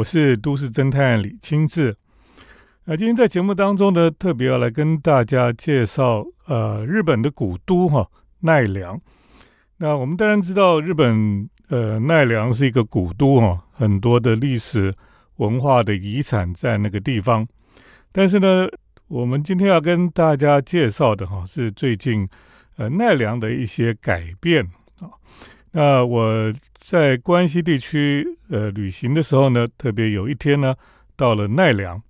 我是都市侦探李清志。那今天在节目当中呢，特别要来跟大家介绍呃日本的古都哈奈良。那我们当然知道日本呃奈良是一个古都哈，很多的历史文化的遗产在那个地方。但是呢，我们今天要跟大家介绍的哈是最近呃奈良的一些改变。那我在关西地区呃旅行的时候呢，特别有一天呢到了奈良。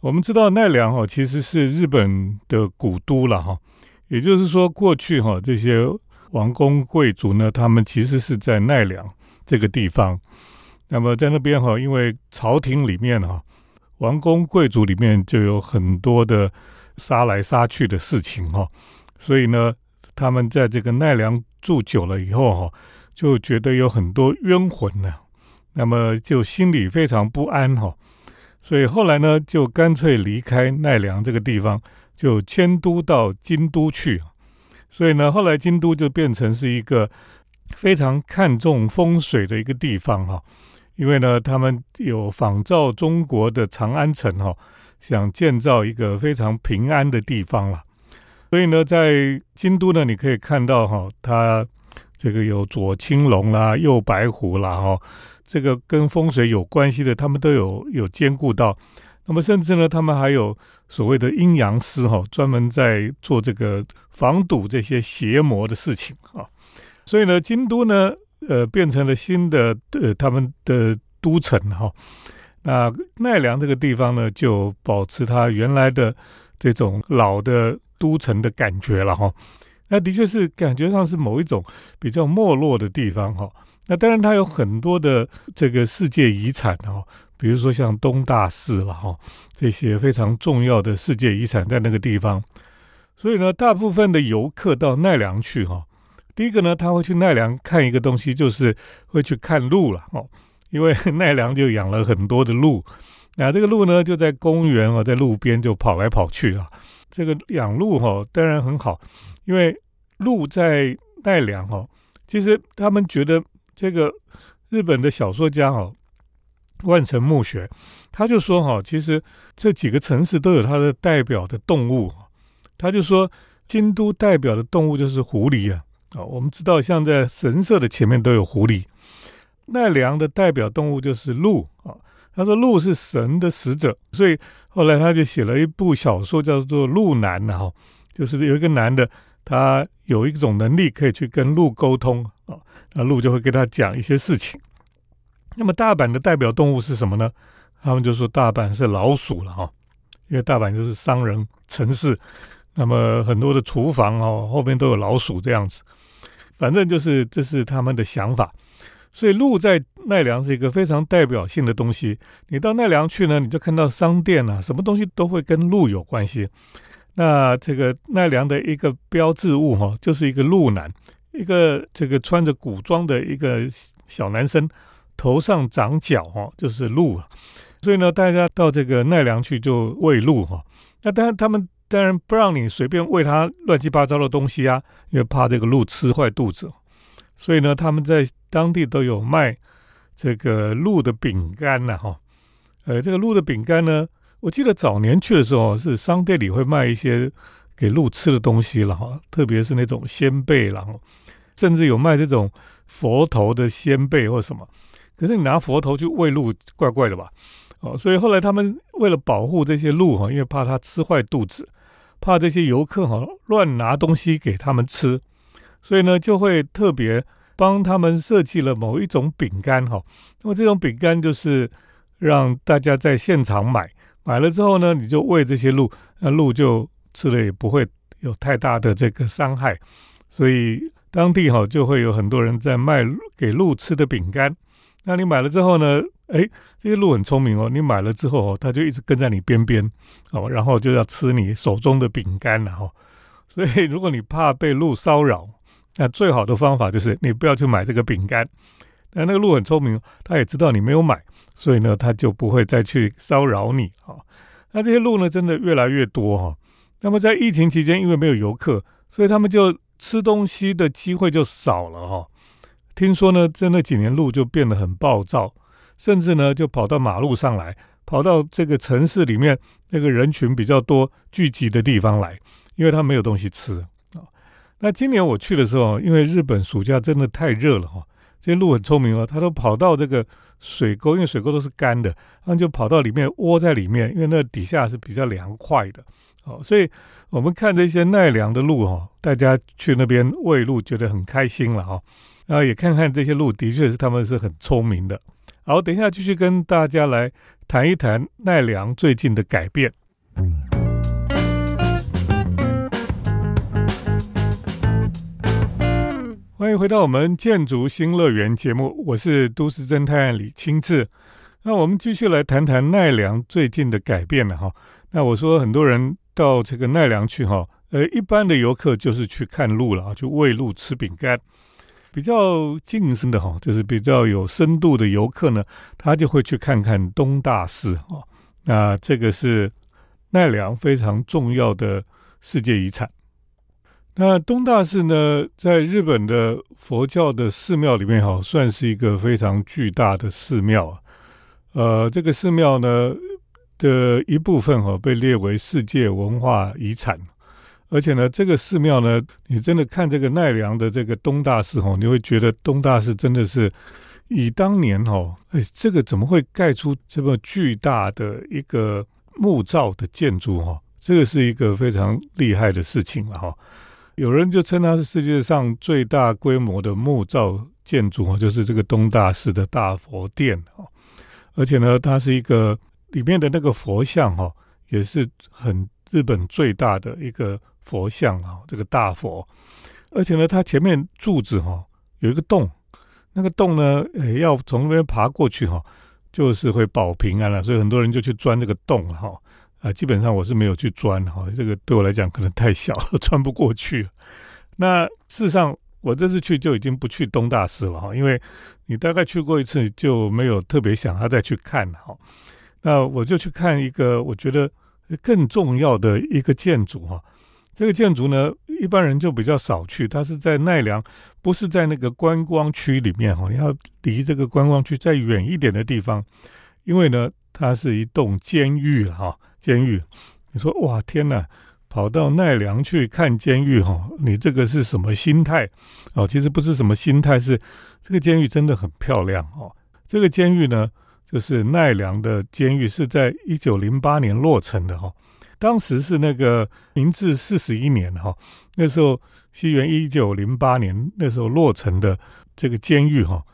我们知道奈良哈其实是日本的古都了哈，也就是说过去哈这些王公贵族呢，他们其实是在奈良这个地方。那么在那边哈，因为朝廷里面哈，王公贵族里面就有很多的杀来杀去的事情哈，所以呢，他们在这个奈良住久了以后哈，就觉得有很多冤魂呢，那么就心里非常不安哈。所以后来呢，就干脆离开奈良这个地方，就迁都到京都去。所以呢，后来京都就变成是一个非常看重风水的一个地方哈。因为呢，他们有仿照中国的长安城哈，想建造一个非常平安的地方了。所以呢，在京都呢，你可以看到哈，它这个有左青龙啦，右白虎啦哈。这个跟风水有关系的，他们都有有兼顾到。那么甚至呢，他们还有所谓的阴阳师哈，专门在做这个防堵这些邪魔的事情啊。所以呢，京都呢，呃，变成了新的呃他们的都城哈。那奈良这个地方呢，就保持它原来的这种老的都城的感觉了哈。那的确是感觉上是某一种比较没落的地方哈。那当然，它有很多的这个世界遗产哈，比如说像东大寺了哈，这些非常重要的世界遗产在那个地方。所以呢，大部分的游客到奈良去哈，第一个呢，他会去奈良看一个东西，就是会去看鹿了哦，因为奈良就养了很多的鹿，那这个鹿呢就在公园啊，在路边就跑来跑去啊。这个养鹿哈，当然很好，因为鹿在奈良哈，其实他们觉得。这个日本的小说家哈，万城目学，他就说哈，其实这几个城市都有它的代表的动物。他就说，京都代表的动物就是狐狸啊。啊，我们知道，像在神社的前面都有狐狸。奈良的代表动物就是鹿啊。他说，鹿是神的使者，所以后来他就写了一部小说，叫做《鹿男》哈，就是有一个男的。他有一种能力可以去跟鹿沟通啊，那鹿就会跟他讲一些事情。那么大阪的代表动物是什么呢？他们就说大阪是老鼠了哈，因为大阪就是商人城市，那么很多的厨房哦后面都有老鼠这样子。反正就是这是他们的想法，所以鹿在奈良是一个非常代表性的东西。你到奈良去呢，你就看到商店啊，什么东西都会跟鹿有关系。那这个奈良的一个标志物哈，就是一个鹿男，一个这个穿着古装的一个小男生，头上长角哈，就是鹿。所以呢，大家到这个奈良去就喂鹿哈。那当然他们当然不让你随便喂它乱七八糟的东西啊，因为怕这个鹿吃坏肚子。所以呢，他们在当地都有卖这个鹿的饼干呐哈。呃，这个鹿的饼干呢。我记得早年去的时候，是商店里会卖一些给鹿吃的东西了哈，特别是那种鲜贝了，甚至有卖这种佛头的鲜贝或什么。可是你拿佛头去喂鹿，怪怪的吧？哦，所以后来他们为了保护这些鹿哈，因为怕它吃坏肚子，怕这些游客哈乱拿东西给他们吃，所以呢就会特别帮他们设计了某一种饼干哈。那么这种饼干就是让大家在现场买。买了之后呢，你就喂这些鹿，那鹿就吃了也不会有太大的这个伤害，所以当地哈就会有很多人在卖给鹿吃的饼干。那你买了之后呢，哎，这些鹿很聪明哦，你买了之后哦，它就一直跟在你边边哦，然后就要吃你手中的饼干了哈。所以如果你怕被鹿骚扰，那最好的方法就是你不要去买这个饼干。那那个鹿很聪明，它也知道你没有买，所以呢，它就不会再去骚扰你啊。那这些鹿呢，真的越来越多哈。那么在疫情期间，因为没有游客，所以他们就吃东西的机会就少了哈。听说呢，在那几年鹿就变得很暴躁，甚至呢就跑到马路上来，跑到这个城市里面那个人群比较多聚集的地方来，因为它没有东西吃。那今年我去的时候，因为日本暑假真的太热了哈，这些鹿很聪明哦，它都跑到这个水沟，因为水沟都是干的，它们就跑到里面窝在里面，因为那底下是比较凉快的。哦，所以我们看这些奈良的鹿哈，大家去那边喂鹿，觉得很开心了哈。然后也看看这些鹿，的确是他们是很聪明的。好，等一下继续跟大家来谈一谈奈良最近的改变。欢迎回到我们建筑新乐园节目，我是都市侦探李清志。那我们继续来谈谈奈良最近的改变了哈。那我说很多人。到这个奈良去哈，呃，一般的游客就是去看鹿了啊，就喂鹿吃饼干。比较近身的哈，就是比较有深度的游客呢，他就会去看看东大寺啊。那这个是奈良非常重要的世界遗产。那东大寺呢，在日本的佛教的寺庙里面哈，算是一个非常巨大的寺庙。呃，这个寺庙呢。的一部分哈被列为世界文化遗产，而且呢，这个寺庙呢，你真的看这个奈良的这个东大寺哈，你会觉得东大寺真的是以当年哈，哎，这个怎么会盖出这么巨大的一个木造的建筑哈？这个是一个非常厉害的事情了哈。有人就称它是世界上最大规模的木造建筑啊，就是这个东大寺的大佛殿啊，而且呢，它是一个。里面的那个佛像哈，也是很日本最大的一个佛像啊，这个大佛，而且呢，它前面柱子哈有一个洞，那个洞呢，诶，要从那边爬过去哈，就是会保平安了，所以很多人就去钻这个洞哈，啊，基本上我是没有去钻哈，这个对我来讲可能太小了，钻不过去。那事实上，我这次去就已经不去东大寺了哈，因为你大概去过一次，就没有特别想要再去看哈。那我就去看一个我觉得更重要的一个建筑哈，这个建筑呢，一般人就比较少去，它是在奈良，不是在那个观光区里面哈，要离这个观光区再远一点的地方，因为呢，它是一栋监狱哈，监狱。你说哇天哪，跑到奈良去看监狱哈，你这个是什么心态？哦，其实不是什么心态，是这个监狱真的很漂亮哦，这个监狱呢。就是奈良的监狱是在一九零八年落成的哈，当时是那个明治四十一年哈，那时候西元一九零八年那时候落成的这个监狱哈，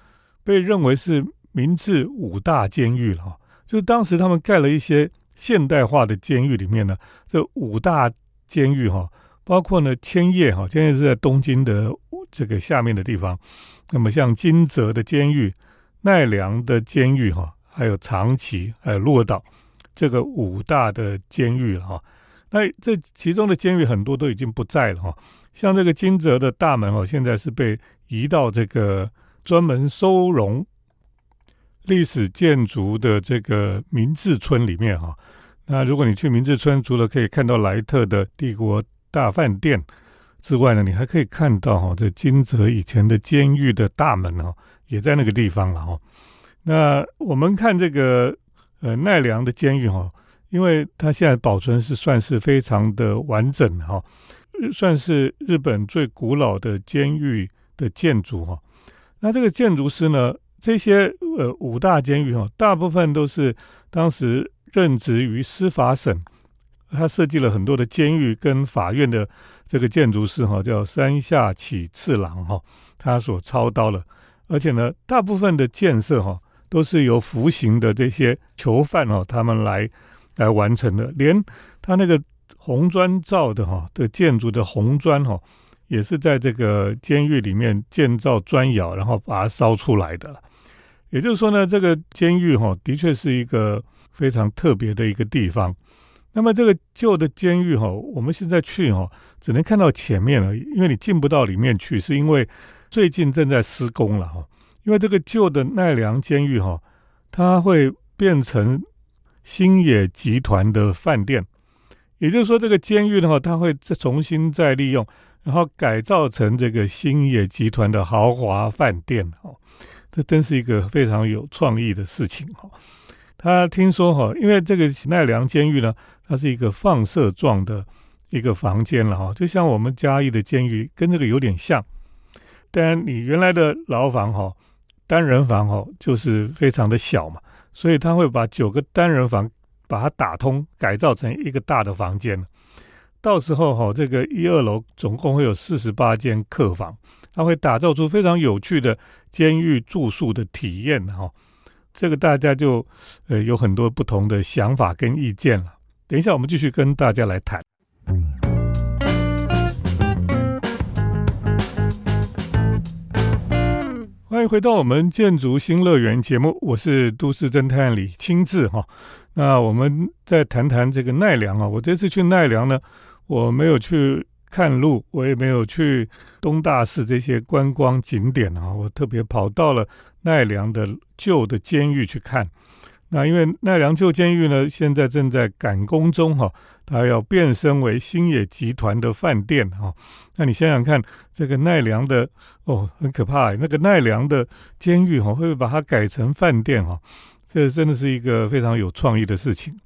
被认为是明治五大监狱了哈，就是当时他们盖了一些现代化的监狱里面呢，这五大监狱哈，包括呢千叶哈，千叶是在东京的这个下面的地方，那么像金泽的监狱、奈良的监狱哈。还有长崎，还有鹿儿岛，这个五大的监狱了哈。那这其中的监狱很多都已经不在了哈。像这个金泽的大门哦，现在是被移到这个专门收容历史建筑的这个明治村里面哈。那如果你去明治村，除了可以看到莱特的帝国大饭店之外呢，你还可以看到哈，这金泽以前的监狱的大门哦，也在那个地方了哈。那我们看这个呃奈良的监狱哈，因为它现在保存是算是非常的完整哈，算是日本最古老的监狱的建筑哈。那这个建筑师呢，这些呃五大监狱哈，大部分都是当时任职于司法省，他设计了很多的监狱跟法院的这个建筑师哈，叫山下启次郎哈，他所操刀了，而且呢，大部分的建设哈。都是由服刑的这些囚犯哦，他们来来完成的。连他那个红砖造的哈的建筑的红砖哈，也是在这个监狱里面建造砖窑，然后把它烧出来的。也就是说呢，这个监狱哈的确是一个非常特别的一个地方。那么这个旧的监狱哈，我们现在去哈，只能看到前面了，因为你进不到里面去，是因为最近正在施工了哈。因为这个旧的奈良监狱哈，它会变成星野集团的饭店，也就是说，这个监狱的话，它会再重新再利用，然后改造成这个星野集团的豪华饭店哦。这真是一个非常有创意的事情哈。他听说哈，因为这个奈良监狱呢，它是一个放射状的一个房间了哈，就像我们嘉义的监狱跟这个有点像。当然，你原来的牢房哈，单人房哈，就是非常的小嘛，所以他会把九个单人房把它打通，改造成一个大的房间。到时候哈，这个一二楼总共会有四十八间客房。它会打造出非常有趣的监狱住宿的体验哈，这个大家就呃有很多不同的想法跟意见了。等一下我们继续跟大家来谈。欢迎回到我们建筑新乐园节目，我是都市侦探李清志哈。那我们再谈谈这个奈良啊，我这次去奈良呢，我没有去。看路，我也没有去东大寺这些观光景点啊，我特别跑到了奈良的旧的监狱去看。那因为奈良旧监狱呢，现在正在赶工中哈，它要变身为星野集团的饭店哈。那你想想看，这个奈良的哦，很可怕，那个奈良的监狱哈，会不会把它改成饭店哈？这真的是一个非常有创意的事情。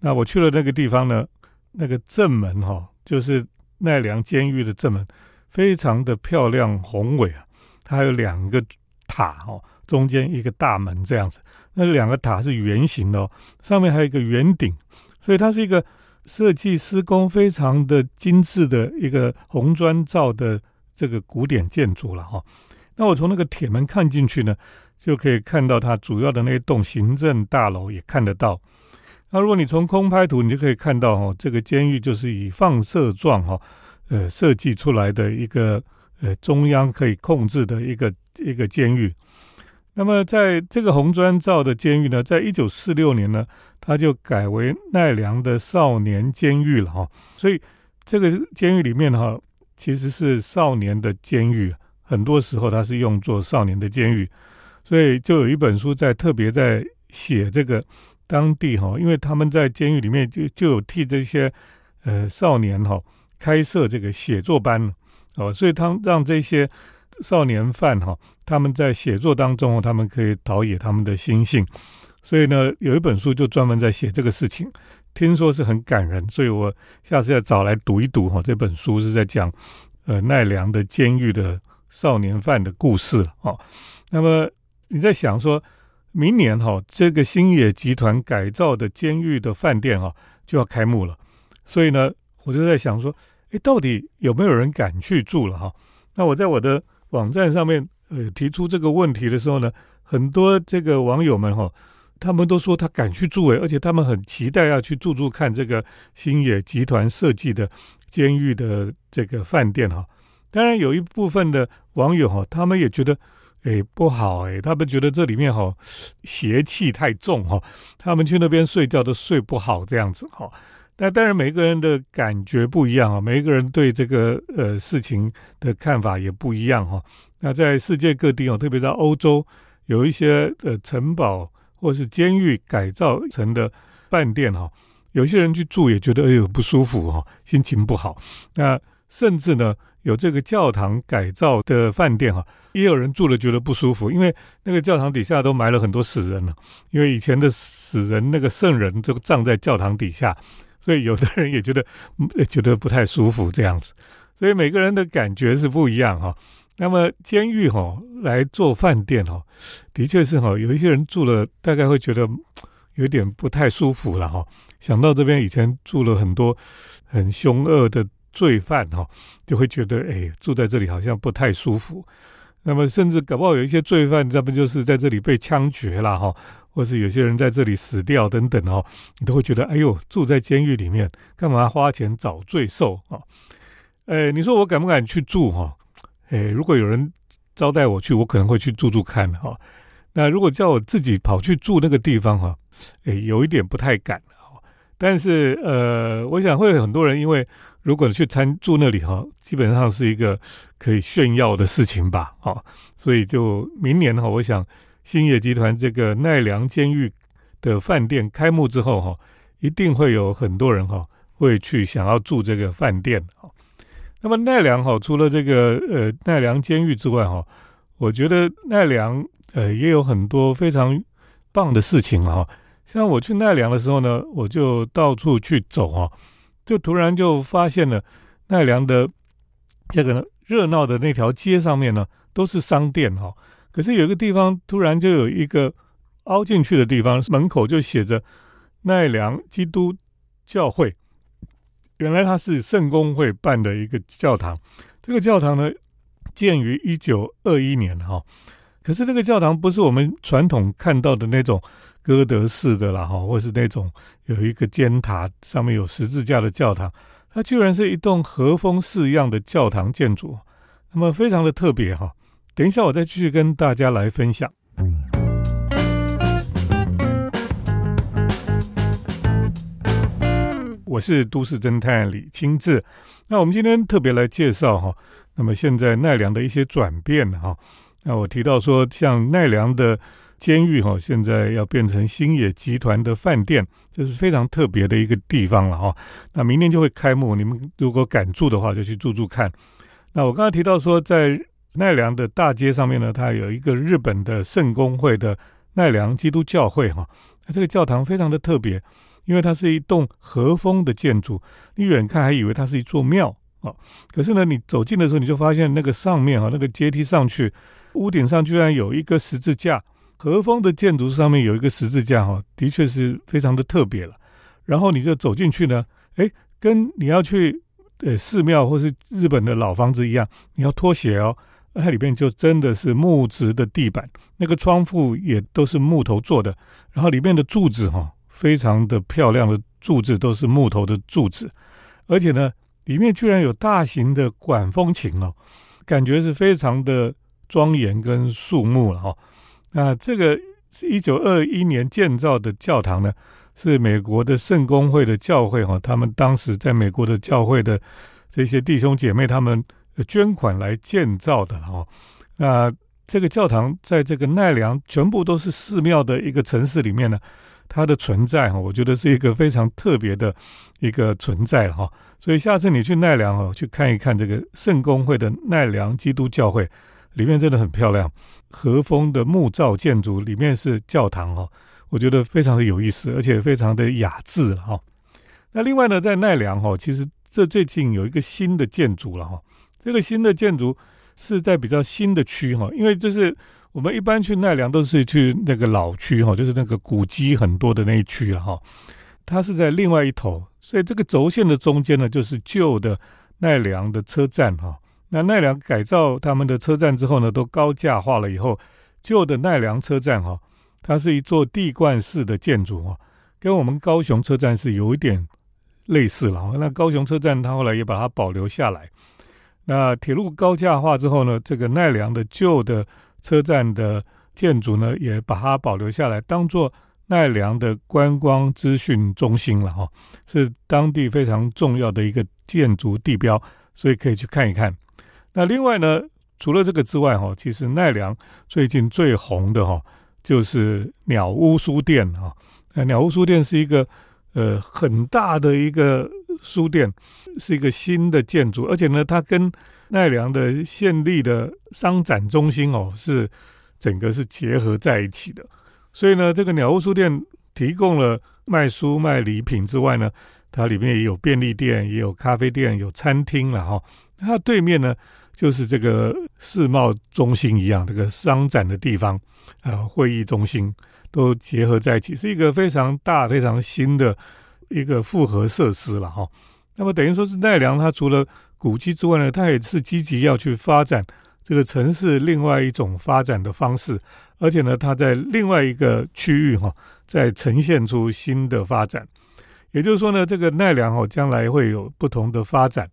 那我去了那个地方呢，那个正门哈，就是。奈良监狱的正门非常的漂亮宏伟啊，它还有两个塔哦，中间一个大门这样子。那两个塔是圆形的哦，上面还有一个圆顶，所以它是一个设计施工非常的精致的一个红砖造的这个古典建筑了哈。那我从那个铁门看进去呢，就可以看到它主要的那一栋行政大楼也看得到。那如果你从空拍图，你就可以看到哈，这个监狱就是以放射状哈，呃设计出来的一个呃中央可以控制的一个一个监狱。那么在这个红砖造的监狱呢，在一九四六年呢，它就改为奈良的少年监狱了哈。所以这个监狱里面哈，其实是少年的监狱，很多时候它是用作少年的监狱。所以就有一本书在特别在写这个。当地哈，因为他们在监狱里面就就有替这些呃少年哈开设这个写作班哦，所以他让这些少年犯哈他们在写作当中，他们可以陶冶他们的心性。所以呢，有一本书就专门在写这个事情，听说是很感人，所以我下次要找来读一读哈。这本书是在讲呃奈良的监狱的少年犯的故事哦。那么你在想说？明年哈，这个星野集团改造的监狱的饭店哈就要开幕了，所以呢，我就在想说，哎，到底有没有人敢去住了哈？那我在我的网站上面呃提出这个问题的时候呢，很多这个网友们哈，他们都说他敢去住诶，而且他们很期待要去住住看这个星野集团设计的监狱的这个饭店哈。当然有一部分的网友哈，他们也觉得。哎，不好哎，他们觉得这里面哈邪气太重哈，他们去那边睡觉都睡不好这样子哈。那当然每个人的感觉不一样啊，每一个人对这个呃事情的看法也不一样哈。那在世界各地哦，特别在欧洲，有一些呃城堡或是监狱改造成的饭店哈，有些人去住也觉得哎呦不舒服哈，心情不好。那甚至呢。有这个教堂改造的饭店哈，也有人住了觉得不舒服，因为那个教堂底下都埋了很多死人了，因为以前的死人那个圣人就葬在教堂底下，所以有的人也觉得觉得不太舒服这样子，所以每个人的感觉是不一样哈。那么监狱哈来做饭店哈，的确是哈，有一些人住了大概会觉得有点不太舒服了哈。想到这边以前住了很多很凶恶的。罪犯哈就会觉得哎住在这里好像不太舒服，那么甚至搞不好有一些罪犯，他们就是在这里被枪决了哈，或是有些人在这里死掉等等哦，你都会觉得哎呦住在监狱里面干嘛花钱找罪受啊？哎，你说我敢不敢去住哈？哎，如果有人招待我去，我可能会去住住看哈。那如果叫我自己跑去住那个地方哈，哎，有一点不太敢。但是，呃，我想会有很多人，因为如果去参住那里哈，基本上是一个可以炫耀的事情吧，哈，所以就明年哈，我想兴业集团这个奈良监狱的饭店开幕之后哈，一定会有很多人哈会去想要住这个饭店哈。那么奈良哈，除了这个呃奈良监狱之外哈，我觉得奈良呃，也有很多非常棒的事情哈。像我去奈良的时候呢，我就到处去走啊，就突然就发现了奈良的这个热闹的那条街上面呢，都是商店哈。可是有一个地方突然就有一个凹进去的地方，门口就写着奈良基督教会。原来它是圣公会办的一个教堂。这个教堂呢，建于一九二一年哈。可是这个教堂不是我们传统看到的那种哥德式的啦哈，或是那种有一个尖塔上面有十字架的教堂。它居然是一栋和风式样的教堂建筑，那么非常的特别哈。等一下，我再继续跟大家来分享。我是都市侦探李清志。那我们今天特别来介绍哈，那么现在奈良的一些转变哈。那我提到说，像奈良的监狱哈，现在要变成星野集团的饭店，这是非常特别的一个地方了哈。那明年就会开幕，你们如果敢住的话，就去住住看。那我刚才提到说，在奈良的大街上面呢，它有一个日本的圣公会的奈良基督教会哈，这个教堂非常的特别，因为它是一栋和风的建筑，你远看还以为它是一座庙啊，可是呢，你走近的时候，你就发现那个上面啊，那个阶梯上去，屋顶上居然有一个十字架，和风的建筑上面有一个十字架哈，的确是非常的特别了。然后你就走进去呢，哎，跟你要去呃寺庙或是日本的老房子一样，你要脱鞋哦。它里面就真的是木质的地板，那个窗户也都是木头做的，然后里面的柱子哈，非常的漂亮的柱子都是木头的柱子，而且呢，里面居然有大型的管风琴哦，感觉是非常的庄严跟肃穆了哈。那这个是一九二一年建造的教堂呢，是美国的圣公会的教会哈，他们当时在美国的教会的这些弟兄姐妹他们。捐款来建造的哈，那这个教堂在这个奈良全部都是寺庙的一个城市里面呢，它的存在哈，我觉得是一个非常特别的一个存在哈。所以下次你去奈良哦，去看一看这个圣公会的奈良基督教会，里面真的很漂亮，和风的木造建筑，里面是教堂哈，我觉得非常的有意思，而且非常的雅致哈。那另外呢，在奈良哈，其实这最近有一个新的建筑了哈。这个新的建筑是在比较新的区哈，因为这是我们一般去奈良都是去那个老区哈，就是那个古迹很多的那一区了哈。它是在另外一头，所以这个轴线的中间呢，就是旧的奈良的车站哈。那奈良改造他们的车站之后呢，都高架化了以后，旧的奈良车站哈，它是一座地冠式的建筑哈，跟我们高雄车站是有一点类似了。那高雄车站它后来也把它保留下来。那铁路高架化之后呢，这个奈良的旧的车站的建筑呢，也把它保留下来，当做奈良的观光资讯中心了哈，是当地非常重要的一个建筑地标，所以可以去看一看。那另外呢，除了这个之外哈，其实奈良最近最红的哈，就是鸟屋书店哈。那鸟屋书店是一个呃很大的一个。书店是一个新的建筑，而且呢，它跟奈良的县立的商展中心哦，是整个是结合在一起的。所以呢，这个鸟屋书店提供了卖书卖礼品之外呢，它里面也有便利店，也有咖啡店，有餐厅了哈。它对面呢，就是这个世贸中心一样，这个商展的地方啊，会议中心都结合在一起，是一个非常大、非常新的。一个复合设施了哈，那么等于说是奈良，它除了古迹之外呢，它也是积极要去发展这个城市另外一种发展的方式，而且呢，它在另外一个区域哈，在呈现出新的发展，也就是说呢，这个奈良哦，将来会有不同的发展，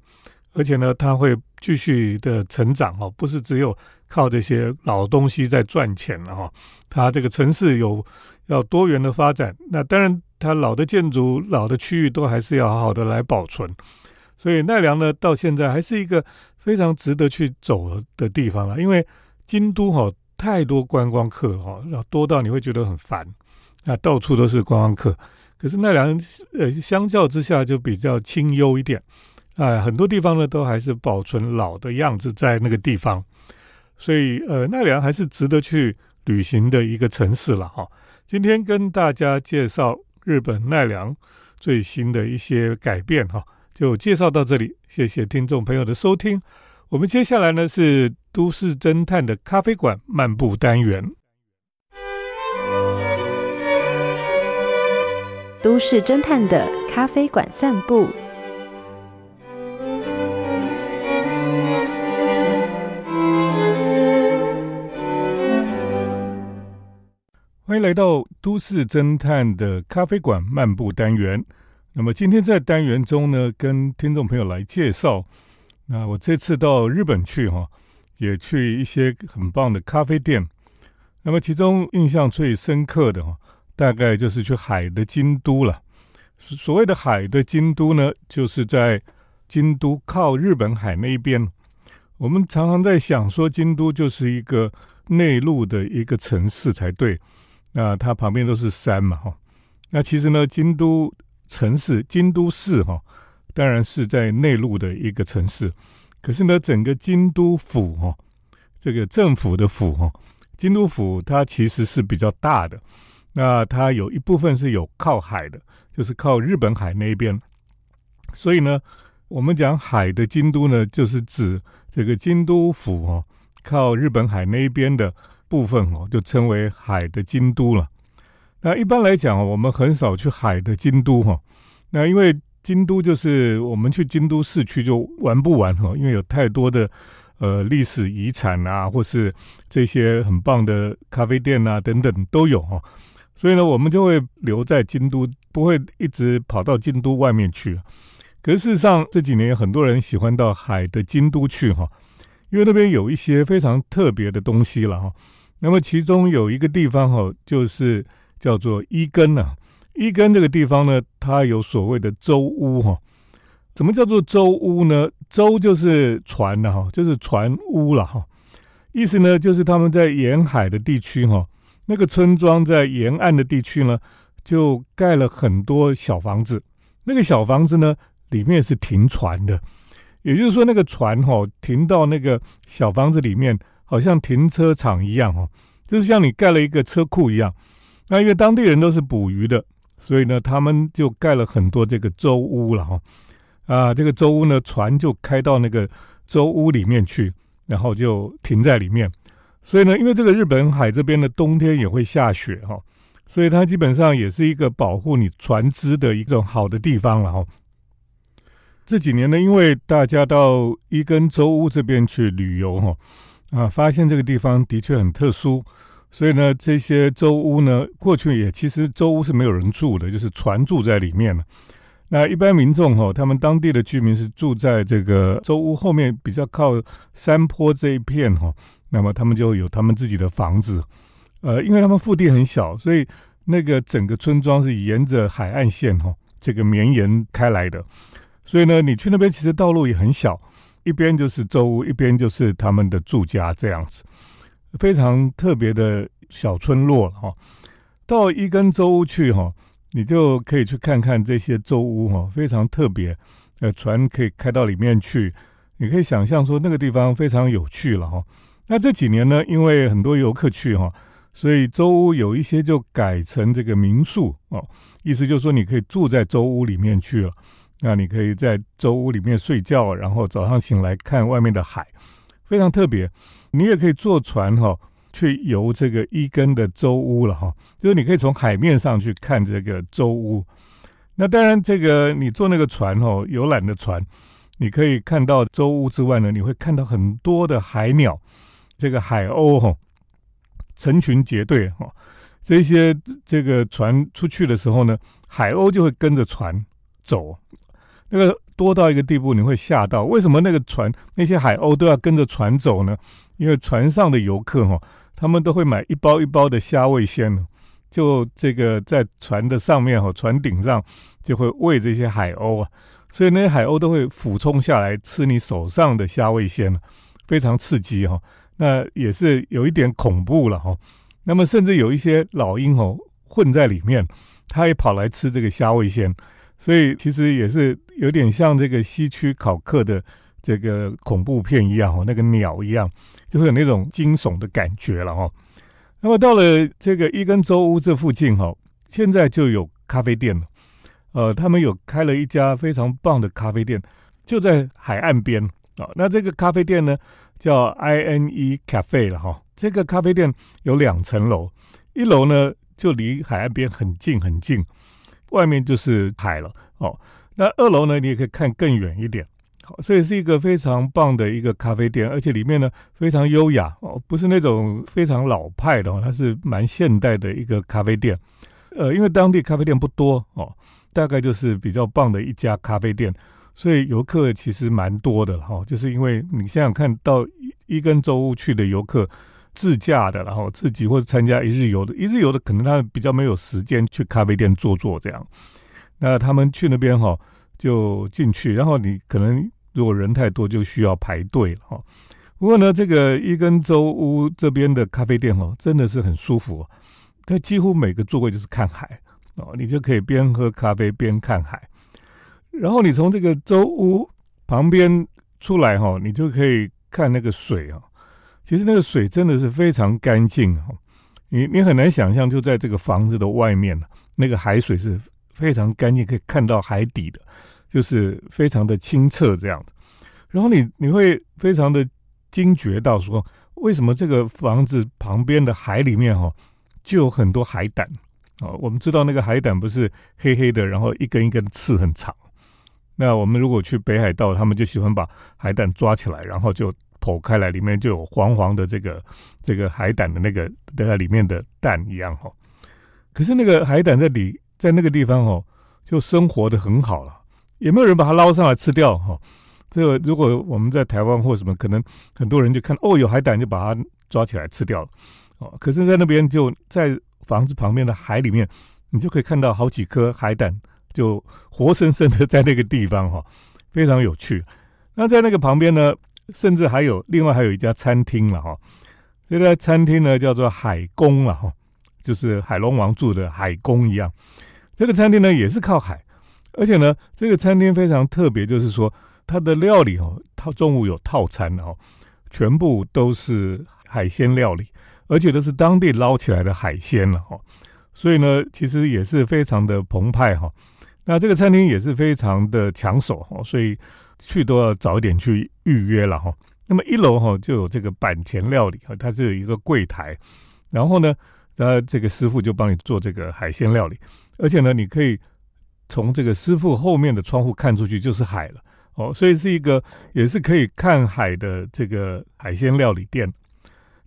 而且呢，它会继续的成长哈，不是只有靠这些老东西在赚钱了哈，它这个城市有要多元的发展，那当然。它老的建筑、老的区域都还是要好好的来保存，所以奈良呢，到现在还是一个非常值得去走的地方了。因为京都哈太多观光客哈，多到你会觉得很烦，啊，到处都是观光客。可是奈良呃，相较之下就比较清幽一点，哎，很多地方呢都还是保存老的样子在那个地方，所以呃，奈良还是值得去旅行的一个城市了哈。今天跟大家介绍日本奈良最新的一些改变哈，就介绍到这里，谢谢听众朋友的收听。我们接下来呢是都市侦探的咖啡馆漫步单元。都市侦探的咖啡馆散步。欢迎来到都市侦探的咖啡馆漫步单元。那么今天在单元中呢，跟听众朋友来介绍。那我这次到日本去哈，也去一些很棒的咖啡店。那么其中印象最深刻的哈。大概就是去海的京都了。所谓的海的京都呢，就是在京都靠日本海那一边。我们常常在想说，京都就是一个内陆的一个城市才对。那它旁边都是山嘛，哈。那其实呢，京都城市、京都市哈，当然是在内陆的一个城市。可是呢，整个京都府哈，这个政府的府哈，京都府它其实是比较大的。那它有一部分是有靠海的，就是靠日本海那边。所以呢，我们讲海的京都呢，就是指这个京都府哦，靠日本海那一边的部分哦，就称为海的京都了。那一般来讲，我们很少去海的京都哈。那因为京都就是我们去京都市区就玩不完哈，因为有太多的呃历史遗产啊，或是这些很棒的咖啡店啊等等都有哈。所以呢，我们就会留在京都，不会一直跑到京都外面去。可是事实上，这几年很多人喜欢到海的京都去哈，因为那边有一些非常特别的东西了哈。那么其中有一个地方哈，就是叫做伊根啊。伊根这个地方呢，它有所谓的舟屋哈。怎么叫做舟屋呢？舟就是船的哈，就是船屋了哈。意思呢，就是他们在沿海的地区哈。那个村庄在沿岸的地区呢，就盖了很多小房子。那个小房子呢，里面是停船的，也就是说，那个船哈停到那个小房子里面，好像停车场一样哦，就是像你盖了一个车库一样。那因为当地人都是捕鱼的，所以呢，他们就盖了很多这个舟屋了哈。啊，这个舟屋呢，船就开到那个舟屋里面去，然后就停在里面。所以呢，因为这个日本海这边的冬天也会下雪哈，所以它基本上也是一个保护你船只的一种好的地方了哈。这几年呢，因为大家到伊根州屋这边去旅游哈，啊，发现这个地方的确很特殊，所以呢，这些州屋呢，过去也其实州屋是没有人住的，就是船住在里面了。那一般民众哈，他们当地的居民是住在这个州屋后面比较靠山坡这一片哈。那么他们就有他们自己的房子，呃，因为他们腹地很小，所以那个整个村庄是沿着海岸线哈，这个绵延开来的。所以呢，你去那边其实道路也很小，一边就是周屋，一边就是他们的住家这样子，非常特别的小村落哈。到一根周屋去哈，你就可以去看看这些周屋哈，非常特别，呃，船可以开到里面去，你可以想象说那个地方非常有趣了哈。那这几年呢，因为很多游客去哈，所以周屋有一些就改成这个民宿哦，意思就是说你可以住在周屋里面去了。那你可以在周屋里面睡觉，然后早上醒来看外面的海，非常特别。你也可以坐船哈，去游这个伊根的周屋了哈，就是你可以从海面上去看这个周屋。那当然，这个你坐那个船哦，游览的船，你可以看到周屋之外呢，你会看到很多的海鸟。这个海鸥哈，成群结队哈，这些这个船出去的时候呢，海鸥就会跟着船走，那个多到一个地步，你会吓到。为什么那个船那些海鸥都要跟着船走呢？因为船上的游客哈，他们都会买一包一包的虾味鲜，就这个在船的上面哈，船顶上就会喂这些海鸥啊，所以那些海鸥都会俯冲下来吃你手上的虾味鲜非常刺激哈。那也是有一点恐怖了哈，那么甚至有一些老鹰哦混在里面，它也跑来吃这个虾味鲜，所以其实也是有点像这个西区考克的这个恐怖片一样哦，那个鸟一样，就会有那种惊悚的感觉了哈。那么到了这个伊根州屋这附近哈，现在就有咖啡店了。呃，他们有开了一家非常棒的咖啡店，就在海岸边啊。那这个咖啡店呢，叫 I N E Cafe 了哈。这个咖啡店有两层楼，一楼呢就离海岸边很近很近，外面就是海了哦。那二楼呢，你也可以看更远一点。好所以是一个非常棒的一个咖啡店，而且里面呢非常优雅哦，不是那种非常老派的哦，它是蛮现代的一个咖啡店。呃，因为当地咖啡店不多哦，大概就是比较棒的一家咖啡店，所以游客其实蛮多的哈。就是因为你想想看到一根州去的游客，自驾的，然后自己或者参加一日游的，一日游的可能他比较没有时间去咖啡店坐坐这样，那他们去那边哈就进去，然后你可能。如果人太多，就需要排队了哈。不过呢，这个伊根州屋这边的咖啡店哦，真的是很舒服。它几乎每个座位就是看海哦，你就可以边喝咖啡边看海。然后你从这个州屋旁边出来哈，你就可以看那个水啊。其实那个水真的是非常干净哈。你你很难想象，就在这个房子的外面那个海水是非常干净，可以看到海底的。就是非常的清澈这样的，然后你你会非常的惊觉到说，为什么这个房子旁边的海里面哈就有很多海胆啊？我们知道那个海胆不是黑黑的，然后一根一根刺很长。那我们如果去北海道，他们就喜欢把海胆抓起来，然后就剖开来，里面就有黄黄的这个这个海胆的那个在里面的蛋一样哈。可是那个海胆在里在那个地方哦，就生活的很好了。有没有人把它捞上来吃掉？哈，这个如果我们在台湾或什么，可能很多人就看哦，有海胆就把它抓起来吃掉了。哦，可是，在那边就在房子旁边的海里面，你就可以看到好几颗海胆，就活生生的在那个地方，哈，非常有趣。那在那个旁边呢，甚至还有另外还有一家餐厅了，哈，这家餐厅呢叫做海宫了，哈，就是海龙王住的海宫一样。这个餐厅呢也是靠海。而且呢，这个餐厅非常特别，就是说它的料理哦，它中午有套餐哦，全部都是海鲜料理，而且都是当地捞起来的海鲜了哈。所以呢，其实也是非常的澎湃哈。那这个餐厅也是非常的抢手哈，所以去都要早一点去预约了哈。那么一楼哈就有这个板前料理哈，它是有一个柜台，然后呢，呃，这个师傅就帮你做这个海鲜料理，而且呢，你可以。从这个师傅后面的窗户看出去就是海了哦，所以是一个也是可以看海的这个海鲜料理店。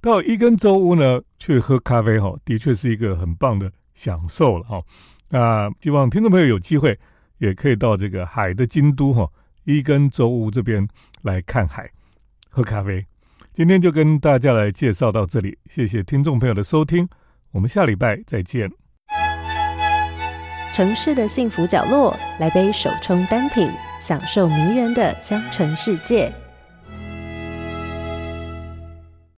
到伊根州屋呢去喝咖啡哈，的确是一个很棒的享受了哈。那希望听众朋友有机会也可以到这个海的京都哈一跟周屋这边来看海喝咖啡。今天就跟大家来介绍到这里，谢谢听众朋友的收听，我们下礼拜再见。城市的幸福角落，来杯手冲单品，享受迷人的香醇世界。